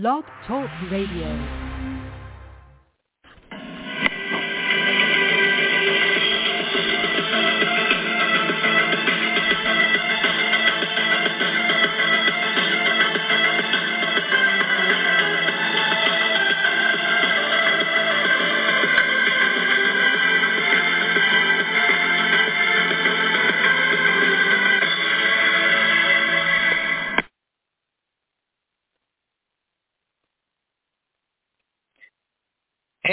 Blog Talk Radio.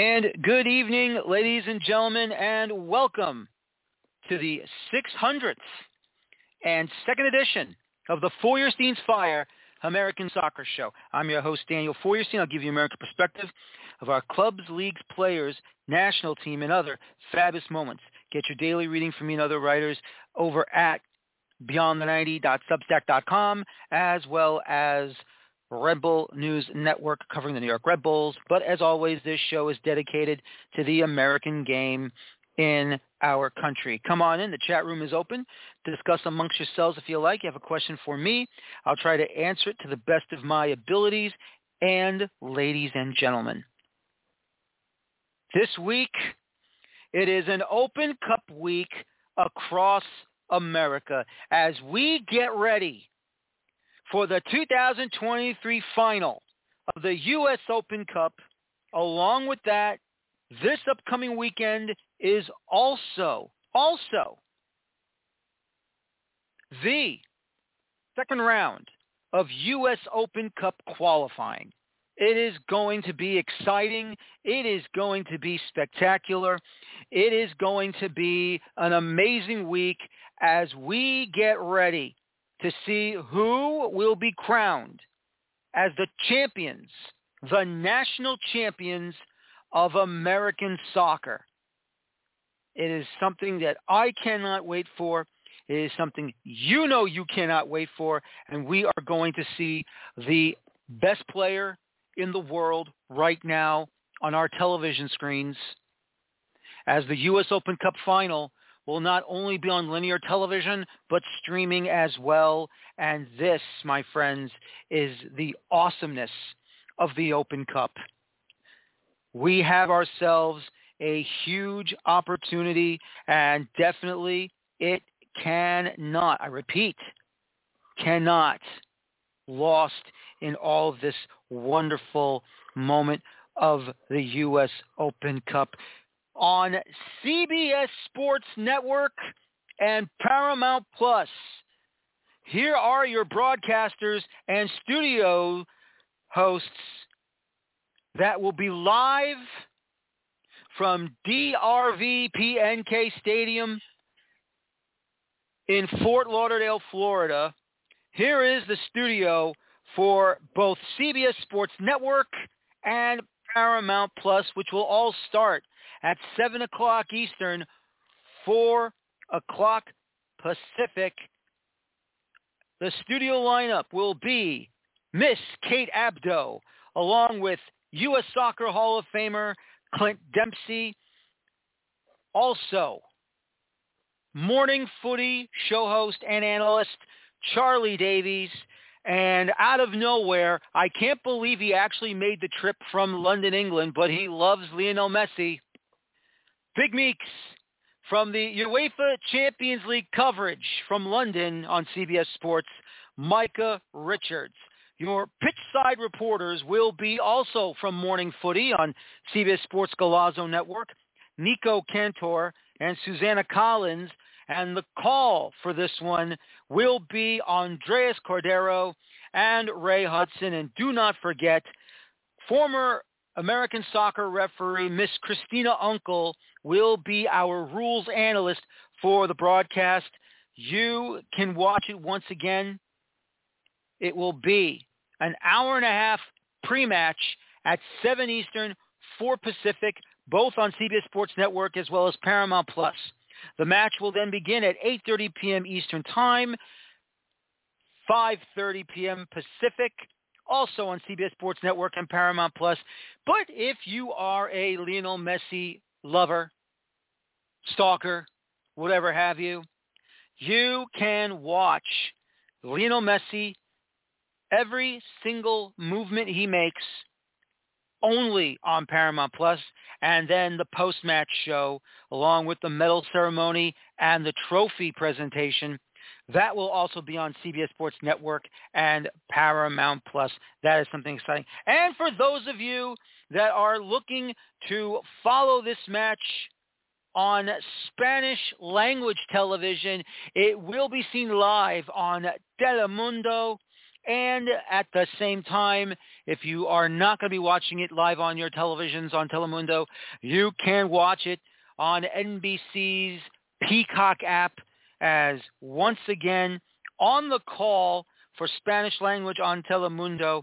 And good evening, ladies and gentlemen, and welcome to the 600th and second edition of the Feuerstein's Fire American Soccer Show. I'm your host, Daniel Feuerstein. I'll give you American perspective of our clubs, leagues, players, national team, and other fabulous moments. Get your daily reading from me and other writers over at beyondthe90.substack.com as well as Red Bull News Network covering the New York Red Bulls. But as always, this show is dedicated to the American game in our country. Come on in. The chat room is open. Discuss amongst yourselves if you like. You have a question for me. I'll try to answer it to the best of my abilities. And ladies and gentlemen, this week, it is an open cup week across America as we get ready for the 2023 final of the U.S. Open Cup. Along with that, this upcoming weekend is also, also the second round of U.S. Open Cup qualifying. It is going to be exciting. It is going to be spectacular. It is going to be an amazing week as we get ready to see who will be crowned as the champions, the national champions of American soccer. It is something that I cannot wait for. It is something you know you cannot wait for. And we are going to see the best player in the world right now on our television screens as the U.S. Open Cup final will not only be on linear television, but streaming as well. And this, my friends, is the awesomeness of the Open Cup. We have ourselves a huge opportunity and definitely it cannot, I repeat, cannot lost in all of this wonderful moment of the U.S. Open Cup on CBS Sports Network and Paramount Plus. Here are your broadcasters and studio hosts that will be live from DRV PNK Stadium in Fort Lauderdale, Florida. Here is the studio for both CBS Sports Network and Paramount Plus, which will all start at 7 o'clock Eastern, 4 o'clock Pacific. The studio lineup will be Miss Kate Abdo, along with U.S. Soccer Hall of Famer Clint Dempsey. Also, morning footy show host and analyst Charlie Davies. And out of nowhere, I can't believe he actually made the trip from London, England, but he loves Lionel Messi. Big Meeks from the UEFA Champions League coverage from London on CBS Sports, Micah Richards. Your pitch side reporters will be also from Morning Footy on CBS Sports Golazo Network, Nico Cantor and Susannah Collins. And the call for this one will be Andres Cordero and Ray Hudson. And do not forget, former American soccer referee Miss Christina Unkel will be our rules analyst for the broadcast. You can watch it once again. It will be an hour and a half pre-match at 7 Eastern, 4 Pacific, both on CBS Sports Network as well as Paramount Plus. The match will then begin at 8.30 p.m. Eastern Time, 5.30 p.m. Pacific, also on CBS Sports Network and Paramount Plus. But if you are a Lionel Messi lover, stalker, whatever have you, you can watch Lionel Messi every single movement he makes only on Paramount Plus, and then the post-match show along with the medal ceremony and the trophy presentation. That will also be on CBS Sports Network and Paramount Plus. That is something exciting. And for those of you that are looking to follow this match on Spanish language television, it will be seen live on Telemundo and at the same time, if you are not going to be watching it live on your televisions on Telemundo, you can watch it on NBC's Peacock app as once again on the call for Spanish language on Telemundo,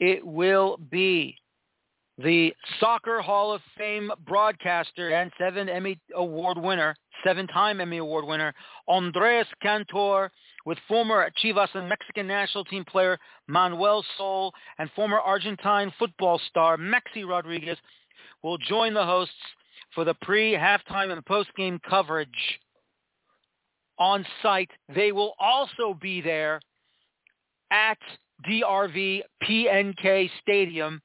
it will be the Soccer Hall of Fame broadcaster and seven Emmy Award winner, seven-time Emmy Award winner, Andres Cantor, with former Chivas and Mexican national team player Manuel Sol and former Argentine football star Maxi Rodriguez will join the hosts for the pre-halftime and post-game coverage on site. They will also be there at DRV PNK Stadium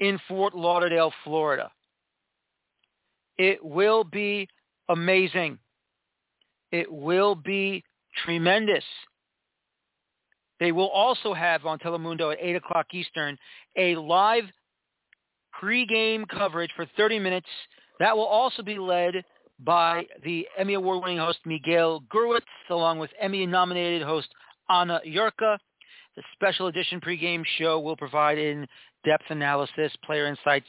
in Fort Lauderdale, Florida. It will be amazing. It will be tremendous. They will also have on Telemundo at 8 o'clock Eastern a live pregame coverage for 30 minutes. That will also be led by the Emmy Award-winning host Miguel Gurwitz, along with Emmy-nominated host Ana Jurka. The special edition pregame show will provide in-depth analysis, player insights,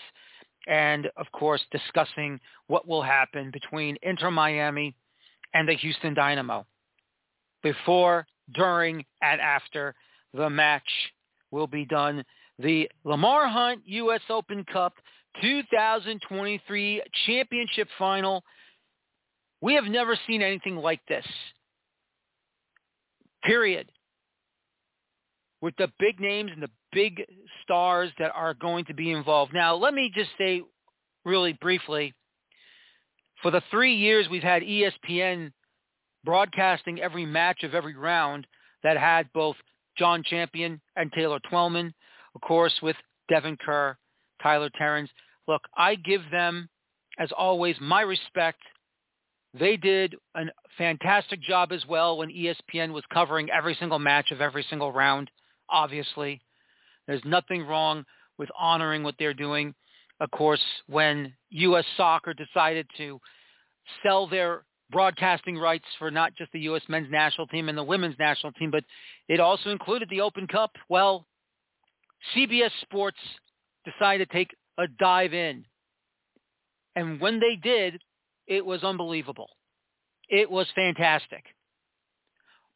and, of course, discussing what will happen between Inter Miami and the Houston Dynamo. Before, during, and after the match will be done. The Lamar Hunt U.S. Open Cup 2023 Championship Final. We have never seen anything like this. Period with the big names and the big stars that are going to be involved. Now, let me just say really briefly, for the three years we've had ESPN broadcasting every match of every round that had both Jon Champion and Taylor Twellman, of course, with Devin Kerr, Tyler Terens. Look, I give them, as always, my respect. They did a fantastic job as well when ESPN was covering every single match of every single round obviously. There's nothing wrong with honoring what they're doing. Of course, when U.S. Soccer decided to sell their broadcasting rights for not just the U.S. men's national team and the women's national team, but it also included the Open Cup, well, CBS Sports decided to take a dive in. And when they did, it was unbelievable. It was fantastic.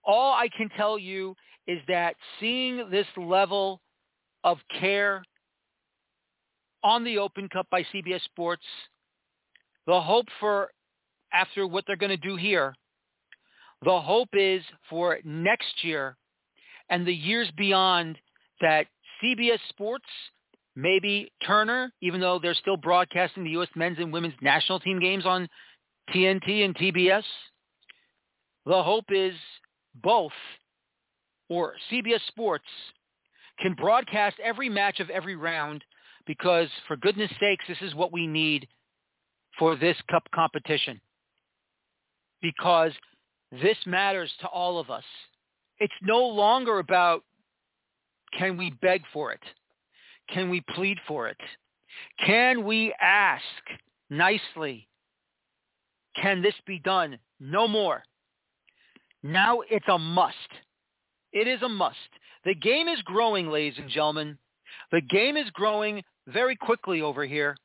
All I can tell you is that seeing this level of care on the Open Cup by CBS Sports, the hope for after what they're going to do here, the hope is for next year and the years beyond that CBS Sports, maybe Turner, even though they're still broadcasting the U.S. men's and women's national team games on TNT and TBS, the hope is both or CBS Sports can broadcast every match of every round because, for goodness sakes, this is what we need for this cup competition. Because this matters to all of us. It's no longer about can we beg for it? Can we plead for it? Can we ask nicely? Can this be done? No more. Now it's a must. It is a must. The game is growing, ladies and gentlemen. The game is growing very quickly over here.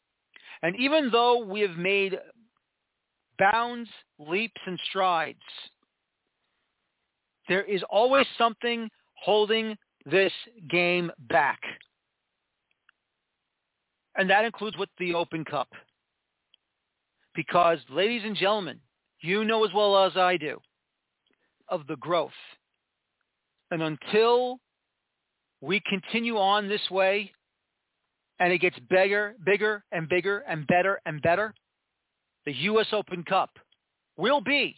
And even though we have made bounds, leaps, and strides, there is always something holding this game back. And that includes with the Open Cup. Because, ladies and gentlemen, you know as well as I do of the growth and until we continue on this way and it gets bigger, bigger and bigger and better and better, the U.S. Open Cup will be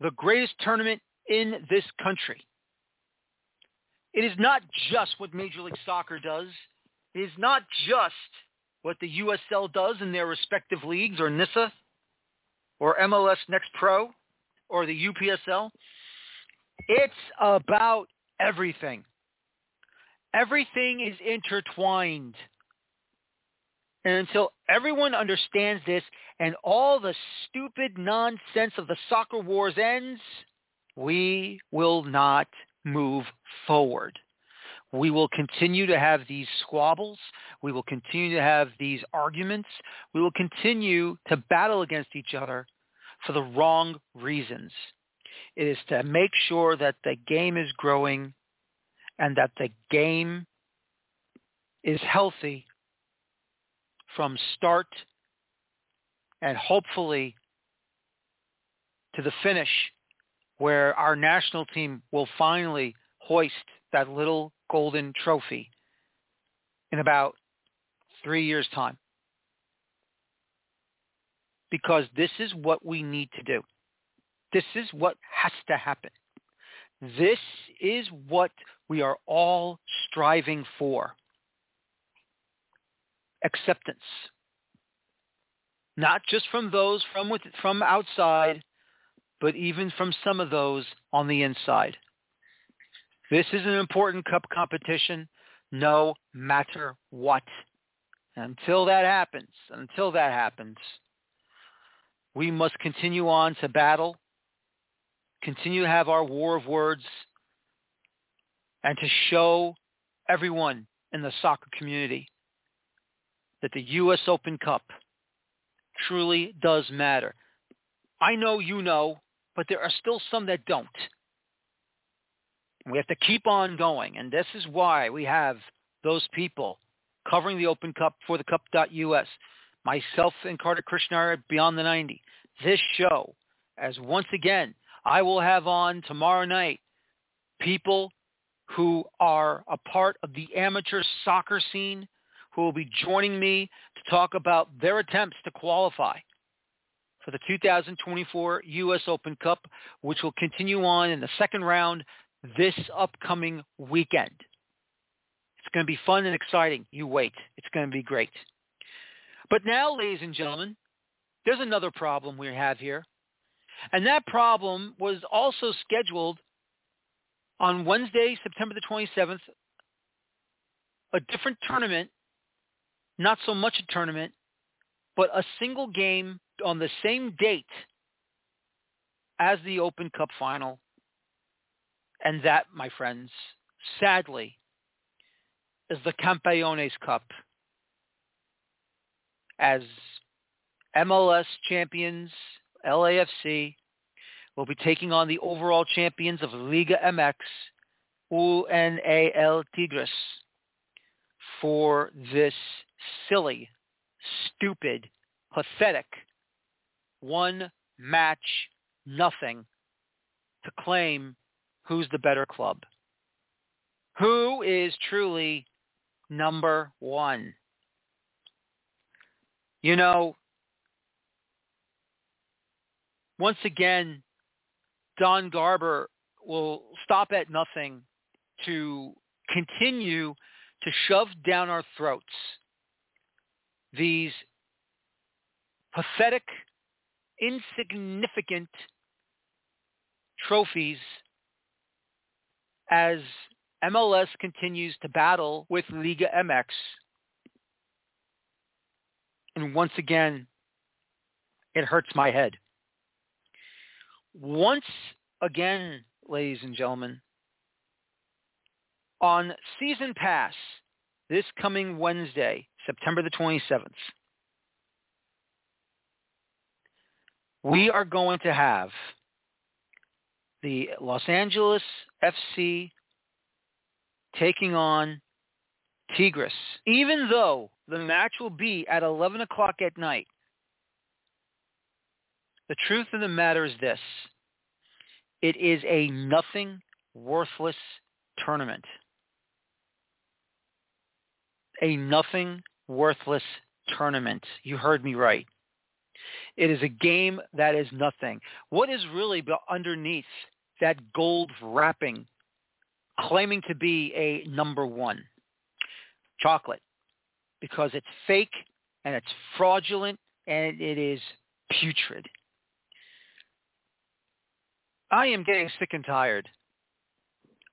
the greatest tournament in this country. It is not just what Major League Soccer does. Is not just what the USL does in their respective leagues or NISA or MLS Next Pro or the UPSL. It's about everything. Everything is intertwined. And until everyone understands this and all the stupid nonsense of the soccer wars ends, we will not move forward. We will continue to have these squabbles. We will continue to have these arguments. We will continue to battle against each other for the wrong reasons. It is to make sure that the game is growing and that the game is healthy from start and hopefully to the finish where our national team will finally hoist that little golden trophy in about three years' time. Because this is what we need to do. This is what has to happen. This is what we are all striving for. Acceptance. Not just from those from, with, from outside, but even from some of those on the inside. This is an important cup competition no matter what. Until that happens, until that happens, we must continue on to battle, continue to have our war of words, and to show everyone in the soccer community that the U.S. Open Cup truly does matter. I know you know, but there are still some that don't. We have to keep on going, and this is why we have those people covering the Open Cup for the Cup.us. Myself and Carter Krishna are Beyond the 90. This show, as once again, I will have on tomorrow night people who are a part of the amateur soccer scene who will be joining me to talk about their attempts to qualify for the 2024 U.S. Open Cup, which will continue on in the second round this upcoming weekend. It's going to be fun and exciting. You wait. It's going to be great. But now, ladies and gentlemen, there's another problem we have here. And that problem was also scheduled on Wednesday, September the 27th, a different tournament, not so much a tournament, but a single game on the same date as the Open Cup final and that, my friends, sadly, is the Campeones Cup. As MLS champions, LAFC, will be taking on the overall champions of Liga MX, UANL Tigres, for this silly, stupid, pathetic, one match, nothing to claim who's the better club? Who is truly number one? You know, once again, Don Garber will stop at nothing to continue to shove down our throats these pathetic, insignificant trophies as MLS continues to battle with Liga MX. And once again, it hurts my head. Once again, ladies and gentlemen, on Season Pass this coming Wednesday, September the 27th, we are going to have the Los Angeles FC taking on Tigres, even though the match will be at 11 o'clock at night. The truth of the matter is this. It is a nothing worthless tournament. A nothing worthless tournament. You heard me right. It is a game that is nothing. What is really underneath that gold wrapping claiming to be a number one. Chocolate. Because it's fake and it's fraudulent and it is putrid. I am getting sick and tired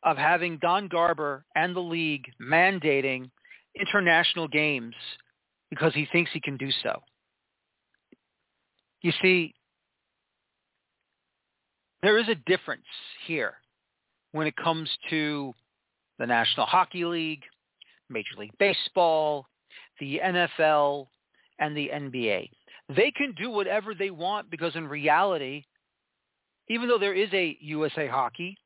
of having Don Garber and the league mandating international games because he thinks he can do so. You see, there is a difference here when it comes to the National Hockey League, Major League Baseball, the NFL, and the NBA. They can do whatever they want because in reality, even though there is a USA Hockey,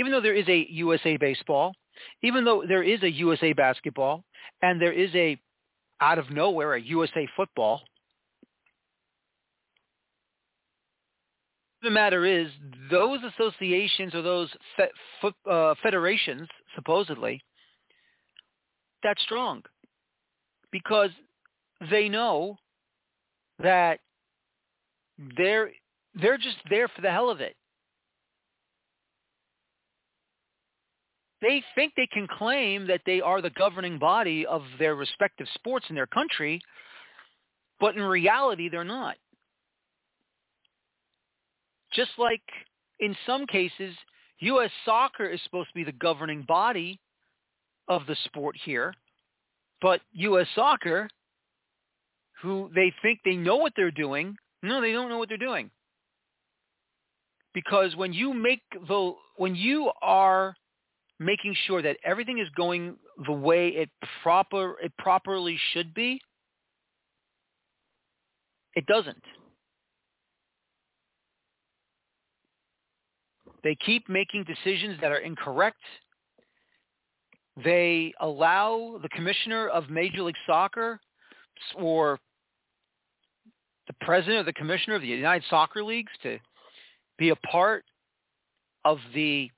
even though there is a USA Baseball, even though there is a USA Basketball, and there is a, out of nowhere, a USA Football, the matter is those associations or those fe- uh, federations, supposedly, that strong because they know that they're they're just there for the hell of it. They think they can claim that they are the governing body of their respective sports in their country, but in reality they're not. Just like in some cases, U.S. soccer is supposed to be the governing body of the sport here, but U.S. soccer, who they think they know what they're doing, no, they don't know what they're doing. Because when you make the when you are making sure that everything is going the way it proper it properly should be, it doesn't. They keep making decisions that are incorrect. They allow the commissioner of Major League Soccer or the president or the commissioner of the United Soccer Leagues to be a part of the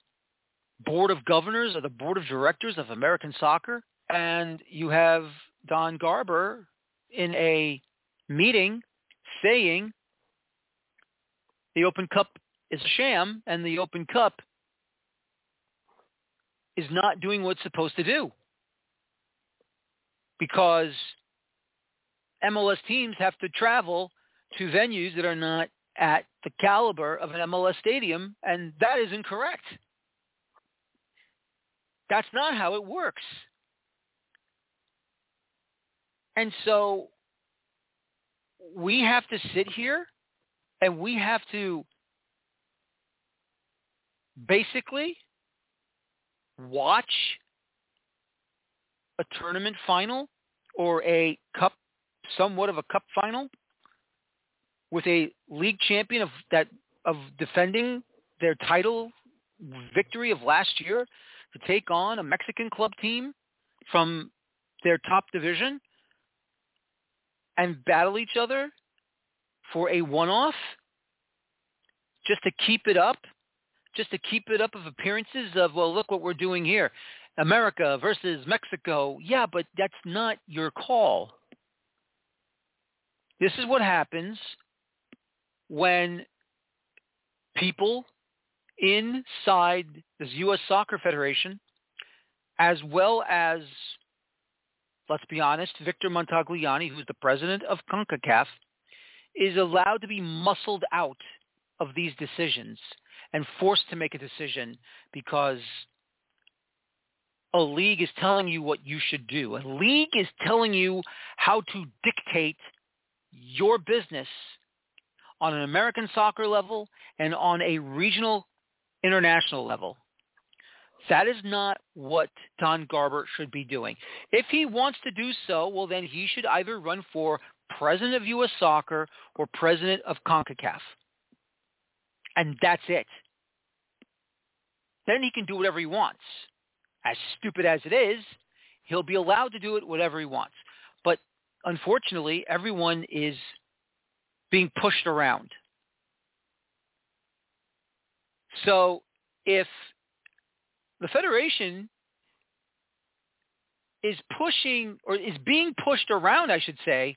board of governors or the board of directors of American soccer. And you have Don Garber in a meeting saying the Open Cup is a sham and the Open Cup is not doing what it's supposed to do because MLS teams have to travel to venues that are not at the caliber of an MLS stadium, and that is incorrect. That's not how it works. And so we have to sit here and we have to basically watch a tournament final or a cup, somewhat of a cup final with a league champion of that of defending their title victory of last year to take on a Mexican club team from their top division and battle each other for a one-off just to keep it up just to keep it up of appearances of, well, look what we're doing here. America versus Mexico. Yeah, but that's not your call. This is what happens when people inside the U.S. Soccer Federation, as well as, let's be honest, Victor Montagliani, who's the president of CONCACAF, is allowed to be muscled out of these decisions and forced to make a decision because a league is telling you what you should do. A league is telling you how to dictate your business on an American soccer level and on a regional international level. That is not what Don Garber should be doing. If he wants to do so, well, then he should either run for president of U.S. Soccer or president of CONCACAF. And that's it. Then he can do whatever he wants. As stupid as it is, he'll be allowed to do it whatever he wants. But unfortunately, everyone is being pushed around. So if the Federation is pushing or is being pushed around, I should say,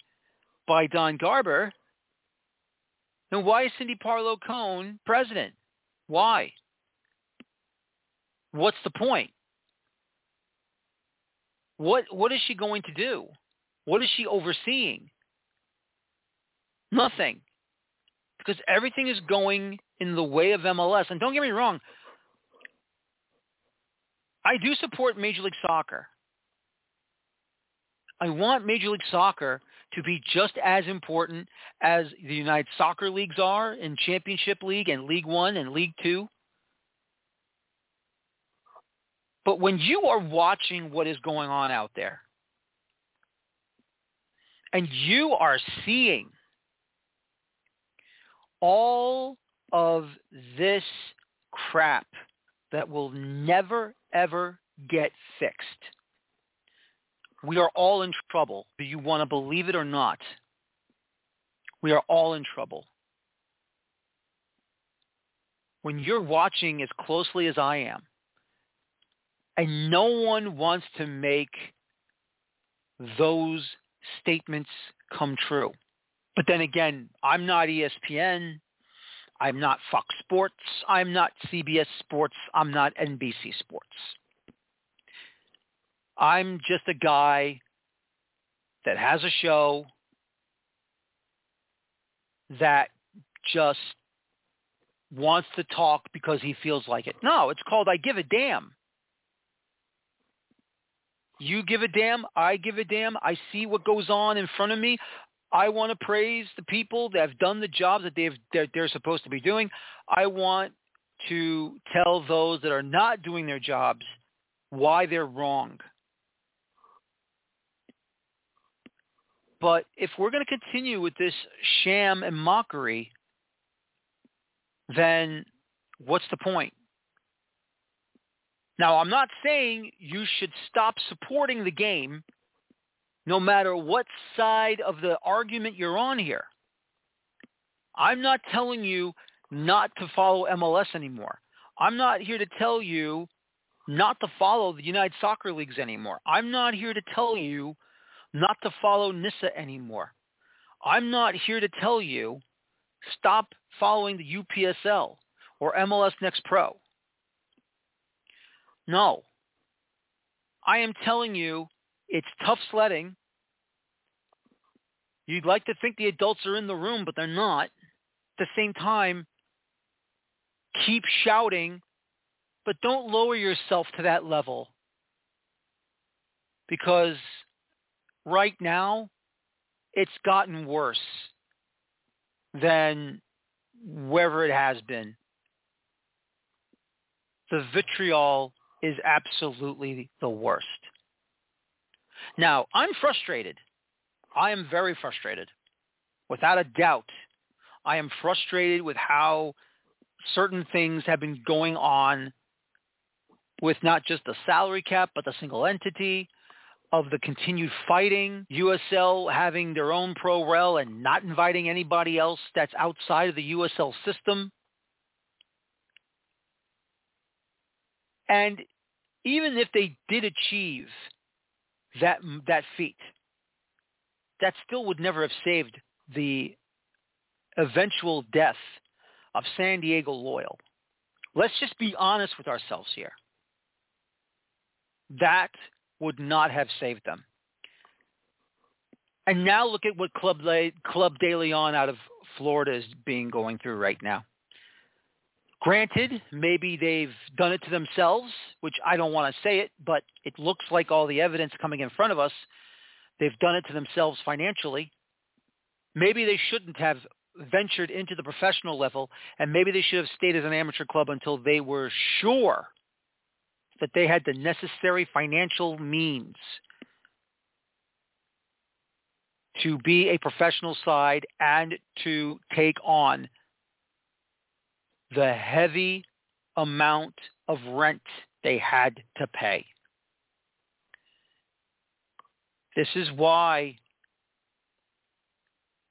by Don Garber, then why is Cindy Parlow Cone president? Why? What's the point? What what is she going to do? What is she overseeing? Nothing. Because everything is going in the way of MLS. And don't get me wrong, I do support Major League Soccer. I want Major League Soccer to be just as important as the United Soccer Leagues are in Championship League and League One and League Two. But when you are watching what is going on out there, and you are seeing all of this crap that will never, ever get fixed. We are all in trouble. Do you want to believe it or not? We are all in trouble. When you're watching as closely as I am, and no one wants to make those statements come true. But then again, I'm not ESPN. I'm not Fox Sports. I'm not CBS Sports. I'm not NBC Sports. I'm just a guy that has a show that just wants to talk because he feels like it. No, it's called I Give a Damn. You give a damn. I give a damn. I see what goes on in front of me. I want to praise the people that have done the jobs that they've they're, they're supposed to be doing. I want to tell those that are not doing their jobs why they're wrong. But if we're going to continue with this sham and mockery, then what's the point? Now, I'm not saying you should stop supporting the game no matter what side of the argument you're on here. I'm not telling you not to follow MLS anymore. I'm not here to tell you not to follow the United Soccer Leagues anymore. I'm not here to tell you not to follow NISA anymore. I'm not here to tell you stop following the UPSL or MLS Next Pro. No. I am telling you it's tough sledding. You'd like to think the adults are in the room, but they're not. At the same time, keep shouting, but don't lower yourself to that level. Because right now, it's gotten worse than wherever it has been. The vitriol is absolutely the worst. Now, I'm frustrated. I am very frustrated. Without a doubt, I am frustrated with how certain things have been going on with not just the salary cap, but the single entity, of the continued fighting, USL having their own pro rel and not inviting anybody else that's outside of the USL system. And even if they did achieve that that feat, that still would never have saved the eventual death of San Diego Loyal. Let's just be honest with ourselves here. That would not have saved them. And now look at what Club, Club De Lyon out of Florida is being going through right now. Granted, maybe they've done it to themselves, which I don't want to say it, but it looks like all the evidence coming in front of us, they've done it to themselves financially. Maybe they shouldn't have ventured into the professional level, and maybe they should have stayed as an amateur club until they were sure that they had the necessary financial means to be a professional side and to take on the heavy amount of rent they had to pay. This is why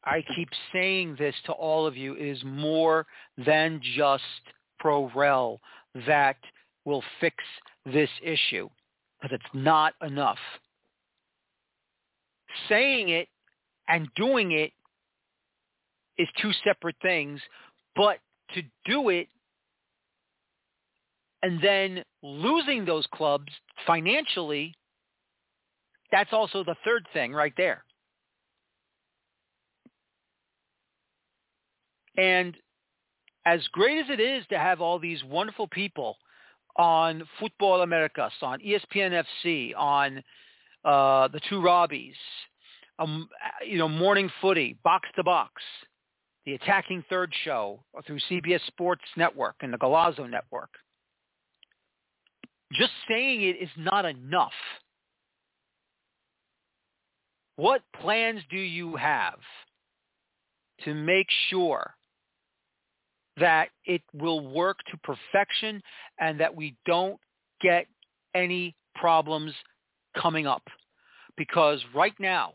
I keep saying this to all of you. It is more than just ProRel that will fix this issue because it's not enough. Saying it and doing it is two separate things, but to do it and then losing those clubs financially That's also the third thing right there. And as great as it is to have all these wonderful people on Football Americas, on ESPN FC, on uh, the two Robbies, um, you know, morning footy, box to box, the attacking third show through CBS Sports Network and the Golazo Network. Just saying it is not enough. What plans do you have to make sure that it will work to perfection and that we don't get any problems coming up? Because right now,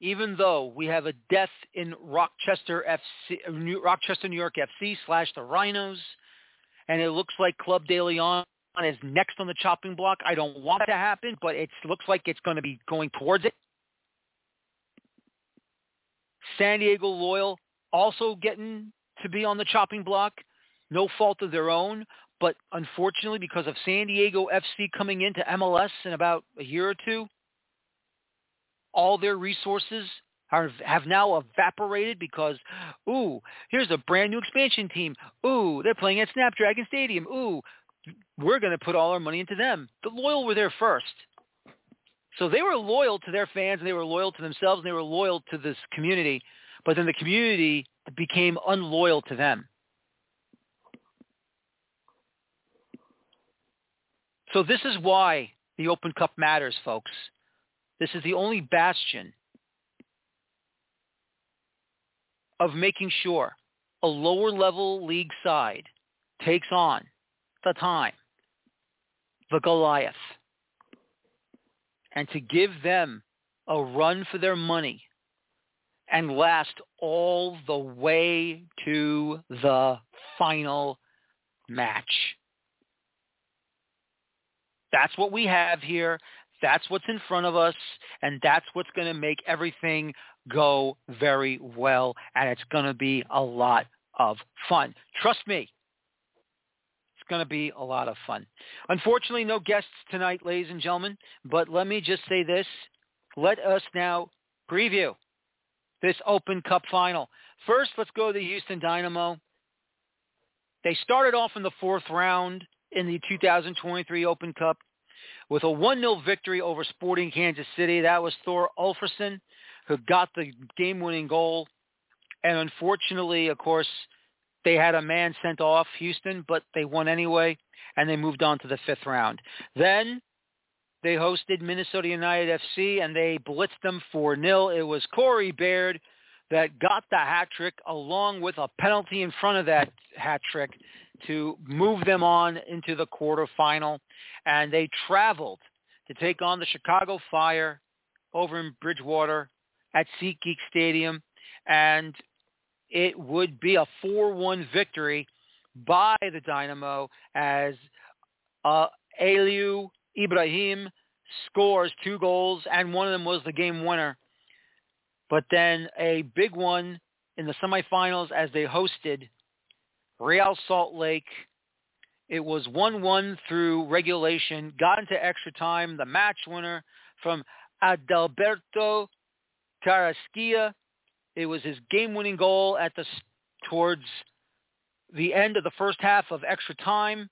even though we have a death in Rochester FC, Rochester, New York FC slash the Rhinos, and it looks like Club De Lyon is next on the chopping block. I don't want that to happen, but it looks like it's going to be going towards it. San Diego Loyal also getting to be on the chopping block, no fault of their own, but unfortunately because of San Diego FC coming into MLS in about a year or two, all their resources are, have now evaporated because, ooh, here's a brand new expansion team. Ooh, they're playing at Snapdragon Stadium. Ooh, we're going to put all our money into them. The Loyal were there first. So they were loyal to their fans and they were loyal to themselves and they were loyal to this community. But then the community became unloyal to them. So this is why the Open Cup matters, folks. This is the only bastion of making sure a lower level league side takes on the time, the Goliath, and to give them a run for their money and last all the way to the final match. That's what we have here. That's what's in front of us, and that's what's going to make everything go very well, and it's going to be a lot of fun. Trust me, going to be a lot of fun. Unfortunately, no guests tonight, ladies and gentlemen, but let me just say this. Let us now preview this Open Cup final. First, let's go to the Houston Dynamo. They started off in the fourth round in the 2023 Open Cup with a 1-0 victory over Sporting Kansas City. That was Thor Ulfarsson who got the game-winning goal. And unfortunately, of course, they had a man sent off Houston, but they won anyway, and they moved on to the fifth round. Then they hosted Minnesota United FC, and they blitzed them 4-0. It was Corey Baird that got the hat trick along with a penalty in front of that hat trick to move them on into the quarterfinal. And they traveled to take on the Chicago Fire over in Bridgewater at SeatGeek Stadium. And it would be a 4-1 victory by the Dynamo as uh, Ibrahim scores two goals, and one of them was the game winner. But then a big one in the semifinals as they hosted Real Salt Lake. It was 1-1 through regulation, got into extra time. The match winner from Adalberto Carrasquilla. It was his game-winning goal at the towards the end of the first half of extra time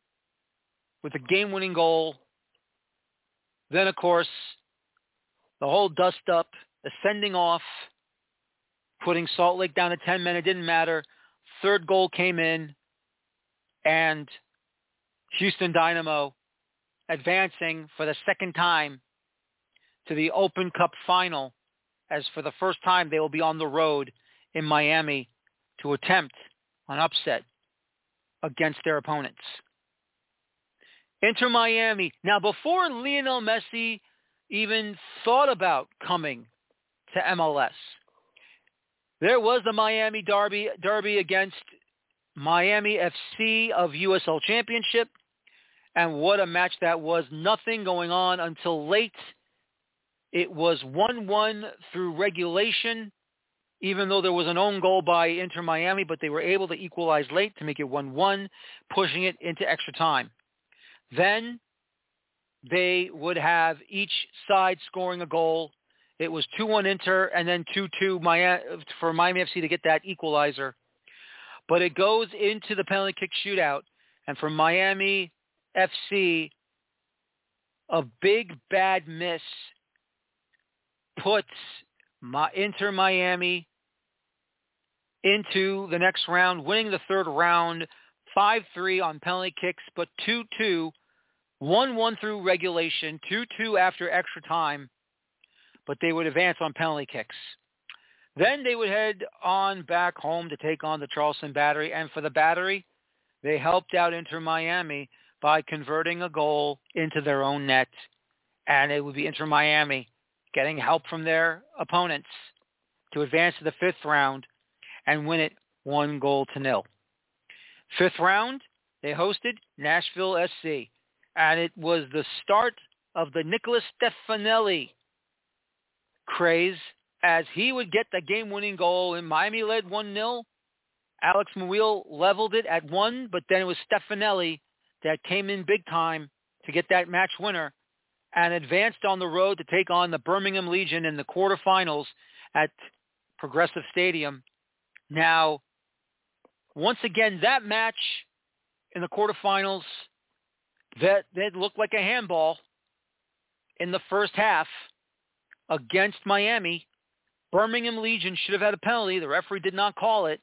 with a game-winning goal. Then, of course, the whole dust-up, the sending off, putting Salt Lake down to 10 men. It didn't matter. Third goal came in, and Houston Dynamo advancing for the second time to the Open Cup final as for the first time they will be on the road in Miami to attempt an upset against their opponents. Inter Miami. Now, before Lionel Messi even thought about coming to MLS, there was the Miami Derby, Derby against Miami FC of USL Championship. And what a match that was. Nothing going on until late. It was 1-1 through regulation, even though there was an own goal by Inter Miami, but they were able to equalize late to make it 1-1, pushing it into extra time. Then they would have each side scoring a goal. It was 2-1 Inter and then 2-2 for Miami FC to get that equalizer. But it goes into the penalty kick shootout. And for Miami FC, a big bad miss puts my, Inter Miami into the next round, winning the third round 5-3 on penalty kicks, but 2-2, 1-1 through regulation, 2-2 after extra time, but they would advance on penalty kicks. Then they would head on back home to take on the Charleston Battery, and for the Battery, they helped out Inter Miami by converting a goal into their own net, and it would be Inter Miami getting help from their opponents to advance to the fifth round and win it one goal to nil. Fifth round, they hosted Nashville SC, and it was the start of the Nicholas Stefanelli craze as he would get the game-winning goal, and Miami led 1-0. Alex Muyl leveled it at 1, but then it was Stefanelli that came in big time to get that match winner and advanced on the road to take on the Birmingham Legion in the quarterfinals at Protective Stadium. Now, once again, that match in the quarterfinals, that, that looked like a handball in the first half against Miami. Birmingham Legion should have had a penalty. The referee did not call it.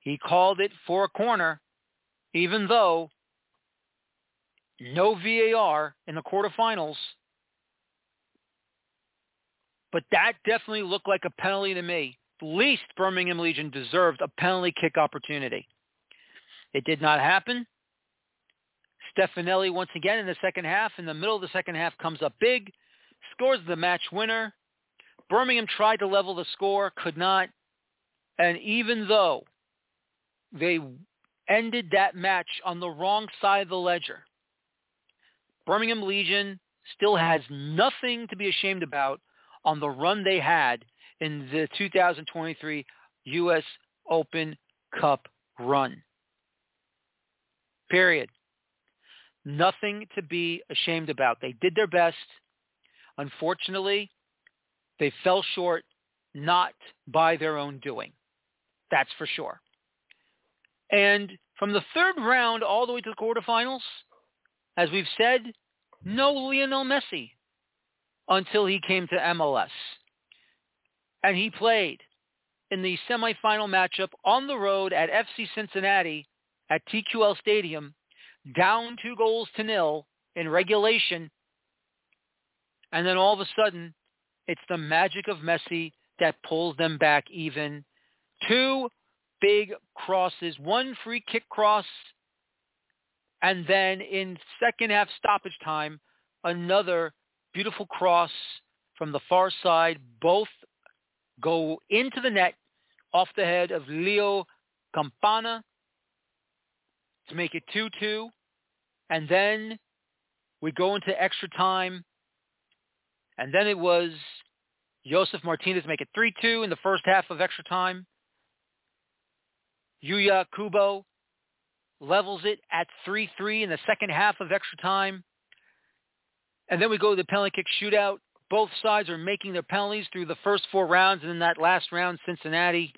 He called it for a corner, even though no VAR in the quarterfinals. But that definitely looked like a penalty to me. At least Birmingham Legion deserved a penalty kick opportunity. It did not happen. Stefanelli once again in the second half, in the middle of the second half, comes up big, scores the match winner. Birmingham tried to level the score, could not. And even though they ended that match on the wrong side of the ledger, Birmingham Legion still has nothing to be ashamed about on the run they had in the 2023 U.S. Open Cup run. Period. Nothing to be ashamed about. They did their best. Unfortunately, they fell short not by their own doing. That's for sure. And from the third round all the way to the quarterfinals, as we've said, no Lionel Messi until he came to MLS. And he played in the semifinal matchup on the road at FC Cincinnati at TQL Stadium, down two goals to nil in regulation. And then all of a sudden, it's the magic of Messi that pulls them back even. Two big crosses, one free kick cross and then in second half stoppage time, another beautiful cross from the far side. Both go into the net off the head of Leo Campana to make it 2-2. And then we go into extra time. And then it was Josef Martinez make it 3-2 in the first half of extra time. Yuya Kubo levels it at 3-3 in the second half of extra time. And then we go to the penalty kick shootout. Both sides are making their penalties through the first four rounds. And in that last round, Cincinnati,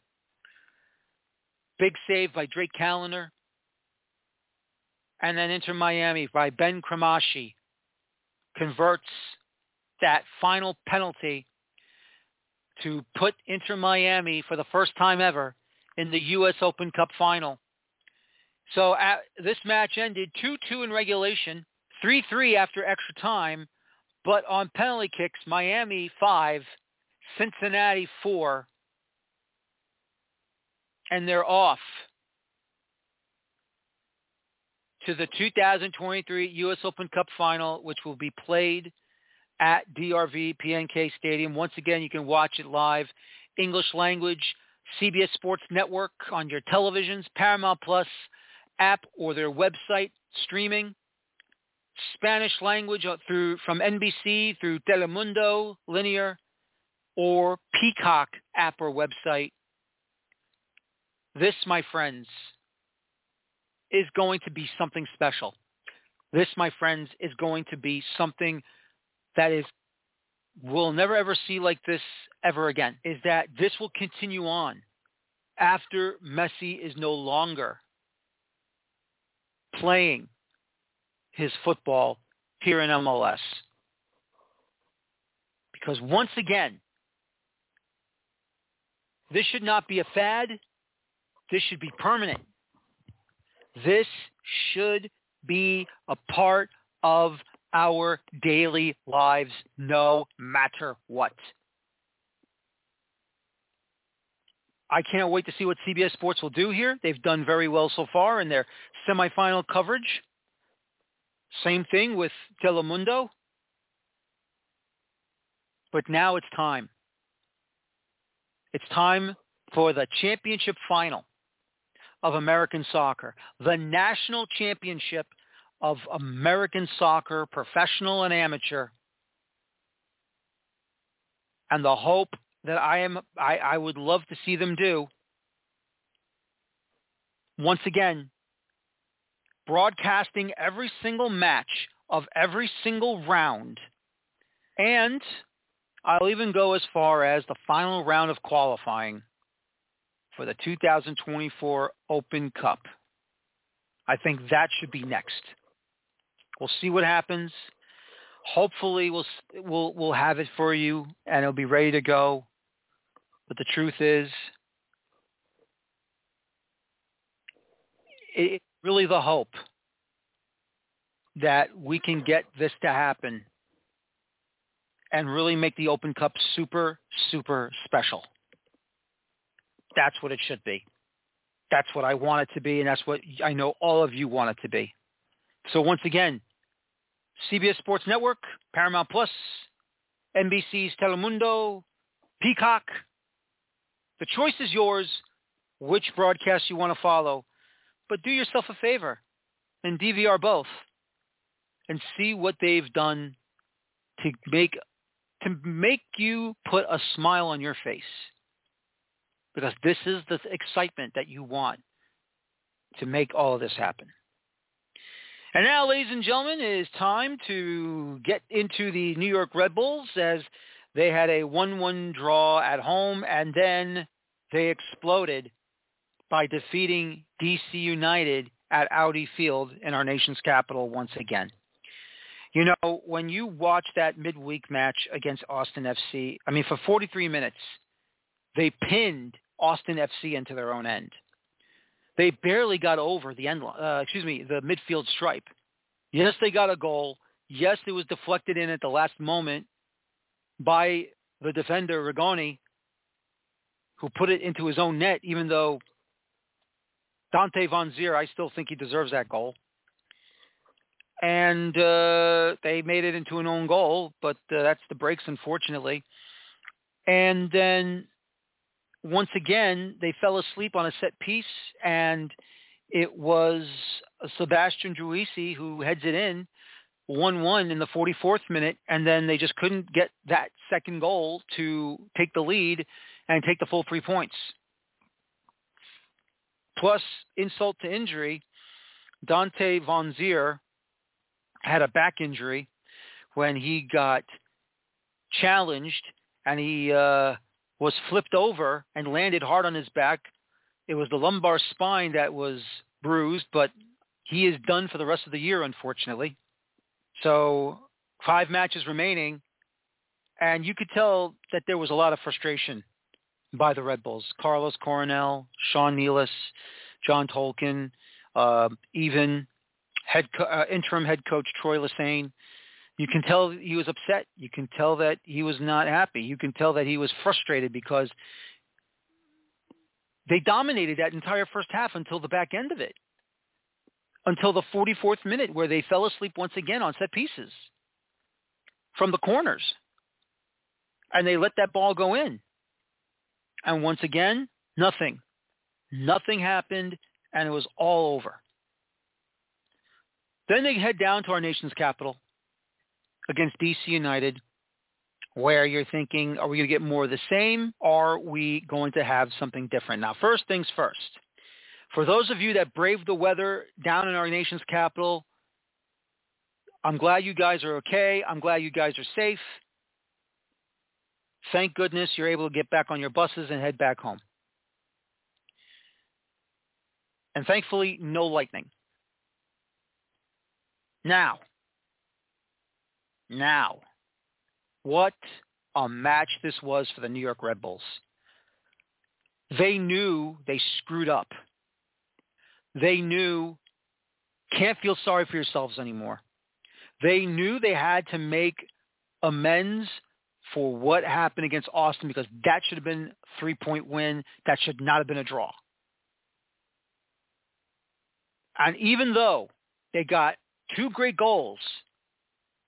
big save by Drake Callender. And then Inter Miami by Ben Cremaschi converts that final penalty to put Inter Miami for the first time ever in the U.S. Open Cup final. So at, this match ended 2-2 in regulation, 3-3 after extra time, but on penalty kicks, Miami 5, Cincinnati 4, and they're off to the 2023 U.S. Open Cup Final, which will be played at DRV PNK Stadium. Once again, you can watch it live, English language, CBS Sports Network on your televisions, Paramount Plus, app or their website streaming. Spanish language uh, through from NBC through Telemundo linear or Peacock app or website. This, my friends, is going to be something special. This, my friends, is going to be something that is we'll never ever see like this ever again. Is that this will continue on after Messi is no longer playing his football here in MLS. Because once again, this should not be a fad. This should be permanent. This should be a part of our daily lives no matter what. I can't wait to see what CBS Sports will do here. They've done very well so far in their semifinal coverage. Same thing with Telemundo. But now it's time. It's time for the championship final of American soccer, the national championship of American soccer, professional and amateur. And the hope that I am I, I would love to see them do once again broadcasting every single match of every single round and I'll even go as far as the final round of qualifying for the 2024 Open Cup. I think that should be next. We'll see what happens. Hopefully, we'll we'll we'll have it for you, and it'll be ready to go. But the truth is, it's really the hope that we can get this to happen and really make the Open Cup super, super special. That's what it should be. That's what I want it to be, and that's what I know all of you want it to be. So once again, CBS Sports Network, Paramount Plus, NBC's Telemundo, Peacock. The choice is yours which broadcast you want to follow. But do yourself a favor and DVR both and see what they've done to make to make you put a smile on your face. Because this is the excitement that you want to make all of this happen. And now, ladies and gentlemen, it is time to get into the New York Red Bulls as they had a 1-1 draw at home, and then they exploded by defeating DC United at Audi Field in our nation's capital once again. You know, when you watch that midweek match against Austin FC, I mean, for 43 minutes, they pinned Austin FC into their own end. They barely got over the end, uh, excuse me, the midfield stripe. Yes, they got a goal. Yes, it was deflected in at the last moment by the defender Rigoni, who put it into his own net, even though Dante Vanzeir, I still think he deserves that goal. And uh, they made it into an own goal, but uh, that's the breaks, unfortunately. And then once again, they fell asleep on a set piece, and it was Sebastian Driussi who heads it in 1-1 in the 44th minute, and then they just couldn't get that second goal to take the lead and take the full three points. Plus, insult to injury, Dante Vanzeir had a back injury when he got challenged and he uh, was flipped over and landed hard on his back. It was the lumbar spine that was bruised, but he is done for the rest of the year, unfortunately. So five matches remaining, and you could tell that there was a lot of frustration by the Red Bulls. Carlos Coronel, Sean Nealis, John Tolkin, uh, even head co- uh, interim head coach Troy Lesesne you can tell he was upset. You can tell that he was not happy. You can tell that he was frustrated because they dominated that entire first half until the back end of it, until the 44th minute where they fell asleep once again on set pieces from the corners. And they let that ball go in. And once again, nothing. Nothing happened, and it was all over. Then they head down to our nation's capital, against DC United where you're thinking, are we going to get more of the same? Or are we going to have something different? Now, first things first. For those of you that braved the weather down in our nation's capital I'm glad you guys are okay. I'm glad you guys are safe. Thank goodness you're able to get back on your buses and head back home. And thankfully, no lightning. Now, now, what a match this was for the New York Red Bulls. They knew they screwed up. They knew can't feel sorry for yourselves anymore. They knew they had to make amends for what happened against Austin because that should have been three-point win. That should not have been a draw. And even though they got two great goals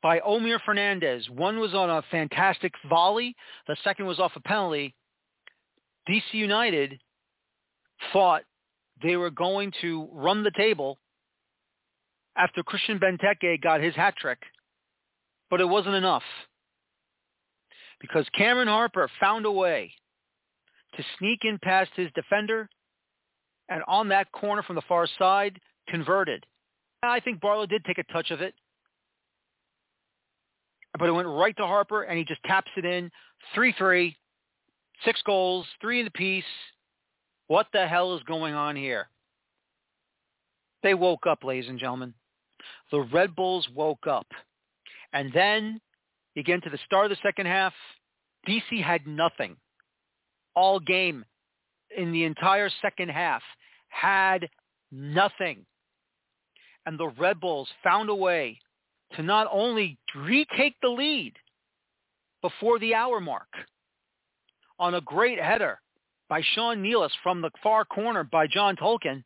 by Omir Fernandez, one was on a fantastic volley, the second was off a penalty, DC United thought they were going to run the table after Christian Benteke got his hat trick, but it wasn't enough because Cameron Harper found a way to sneak in past his defender and on that corner from the far side converted. I think Barlow did take a touch of it, but it went right to Harper and he just taps it in. 3-3, six goals, three in the piece. What the hell is going on here? They woke up, ladies and gentlemen. The Red Bulls woke up. And then again, to the start of the second half, DC had nothing. All game in the entire second half had nothing. And the Red Bulls found a way to not only retake the lead before the hour mark on a great header by Sean Nealis from the far corner by John Tolkin,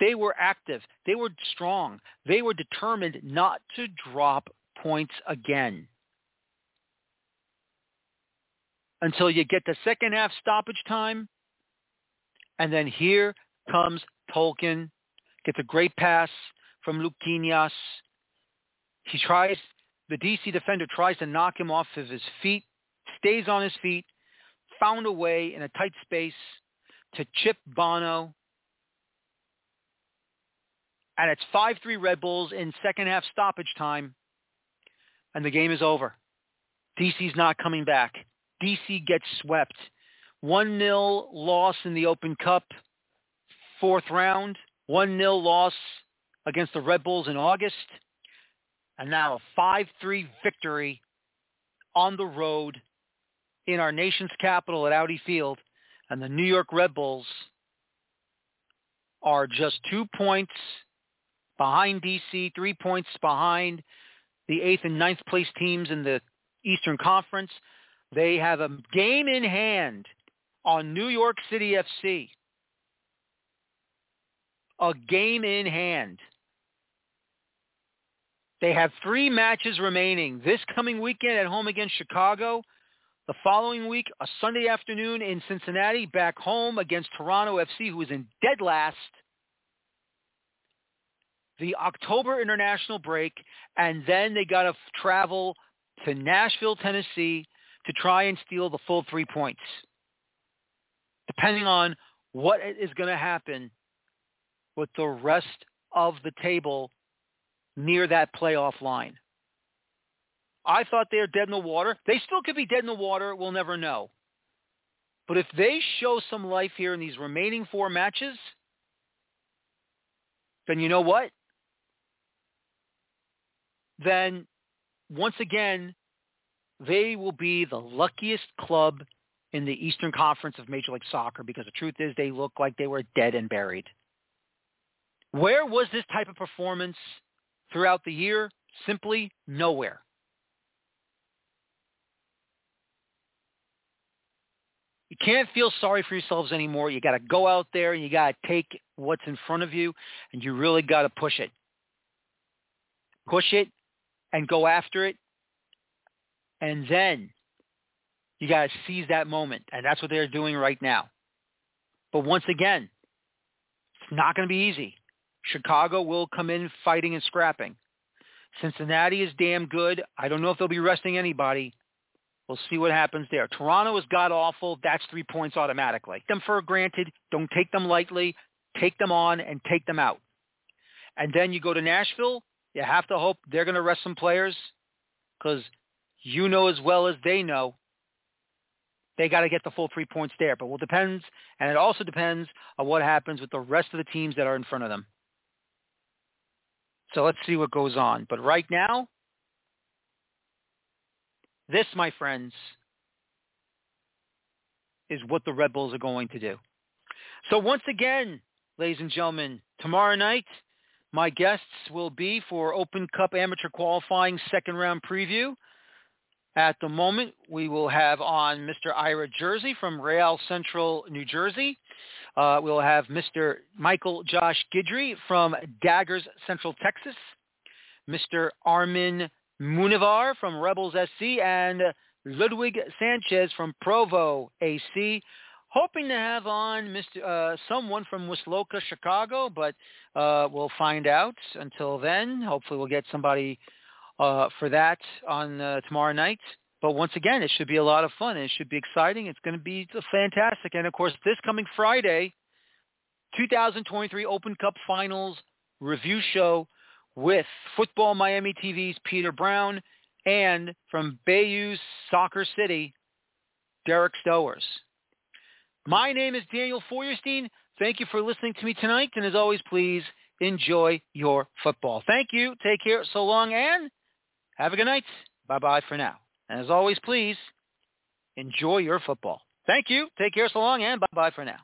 they were active. They were strong. They were determined not to drop points again. Until you get the second half stoppage time. And then here comes Tolkin. Gets a great pass from Luquinhas. He tries, the DC defender tries to knock him off of his feet, stays on his feet, found a way in a tight space to chip Bono and it's 5-3 Red Bulls in second half stoppage time, and the game is over. DC's not coming back. DC gets swept. 1-0 loss in the Open Cup, fourth round. 1-0 loss against the Red Bulls in August. And now a 5-3 victory on the road in our nation's capital at Audi Field. And the New York Red Bulls are just two points behind DC, three points behind the eighth and ninth place teams in the Eastern Conference. They have a game in hand on New York City FC. A game in hand. They have three matches remaining. This coming weekend at home against Chicago. The following week, a Sunday afternoon in Cincinnati, back home against Toronto FC, who is in dead last the October international break, and then they got to travel to Nashville, Tennessee to try and steal the full three points, depending on what is going to happen with the rest of the table near that playoff line. I thought they're dead in the water. They still could be dead in the water. We'll never know. But if they show some life here in these remaining four matches, then you know what? then once again, they will be the luckiest club in the Eastern Conference of Major League Soccer because the truth is they look like they were dead and buried. Where was this type of performance throughout the year? Simply nowhere. You can't feel sorry for yourselves anymore. You got to go out there and you got to take what's in front of you and you really got to push it. Push it and go after it. And then you got to seize that moment. And that's what they're doing right now. But once again, it's not going to be easy. Chicago will come in fighting and scrapping. Cincinnati is damn good. I don't know if they'll be resting anybody. We'll see what happens there. Toronto is god-awful. That's three points automatically. Them for granted. Don't take them lightly. Take them on and take them out. And then you go to Nashville You have to hope they're going to rest some players because you know as well as they know they got to get the full three points there. But it depends, and it also depends on what happens with the rest of the teams that are in front of them. So let's see what goes on. But right now, this, my friends, is what the Red Bulls are going to do. So once again, ladies and gentlemen, tomorrow night, my guests will be for Open Cup Amateur Qualifying second round preview. At the moment, we will have on Mr. Ira Jersey from Real Central, New Jersey. Uh, we'll have Mr. Michael Josh Gidry from Daggers, Central Texas. Mr. Armin Munivar from Rebels SC and Ludwig Sanchez from Provo AC. Hoping to have on Mr. Uh, someone from Wisloka, Chicago, but uh, we'll find out. Until then, hopefully we'll get somebody uh, for that on uh, tomorrow night. But once again, it should be a lot of fun. It should be exciting. It's going to be fantastic. And of course, this coming Friday, 2023 Open Cup Finals review show with Football Miami TV's Peter Brown and from Bayou Soccer City, Derek Stowers. My name is Daniel Feuerstein. Thank you for listening to me tonight. And as always, please enjoy your football. Thank you. Take care. So long and have a good night. Bye-bye for now. And as always, please enjoy your football. Thank you. Take care so long and bye-bye for now.